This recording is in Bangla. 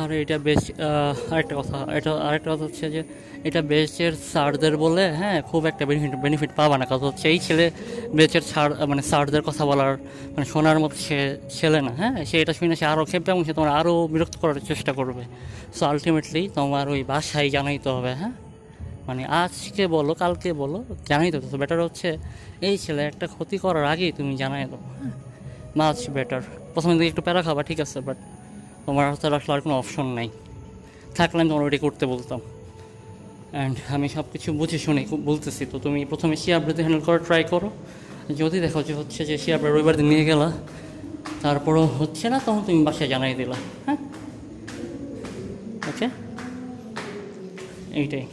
আর এটা বেশ আরেকটা কথা, এটা আরেকটা কথা হচ্ছে যে এটা বেচের স্যারদের বলে হ্যাঁ খুব একটা বেনিফিট বেনিফিট পাবা না। কারণ হচ্ছে এই ছেলে বেচের ছাড় মানে স্যারদের কথা বলার মানে শোনার মতো সে ছেলে না হ্যাঁ সে এটা শুনে সে আরও খেপে এবং সে তোমার আরও বিরক্ত করার চেষ্টা করবে। সো আলটিমেটলি তোমার ওই বাসায় জানাইতে হবে হ্যাঁ? মানে আজকে বলো, কালকে বলো জানাই তো তো বেটার হচ্ছে এই ছেলে একটা ক্ষতি করার আগেই তুমি জানাই দাও হ্যাঁ? মাছ বেটার প্রথমে দিকে একটু প্যারা খাবা, ঠিক আছে বাট তোমার হাতে রাখলে আর কোনো অপশন নাই। থাকলে আমি তোমার করতে বলতাম। অ্যান্ড আমি সব কিছু বুঝে শুনে বলতেছি। তো তুমি প্রথমে শিয়া ব্রেতে হ্যান্ডেল করার ট্রাই করো। যদি দেখো যে হচ্ছে যে শিয়া ব্রেড রবিবার দিন নিয়ে গেলা, তারপরও হচ্ছে না, তখন তুমি বাসায় জানাই দিলা হ্যাঁ? ওকে এইটাই।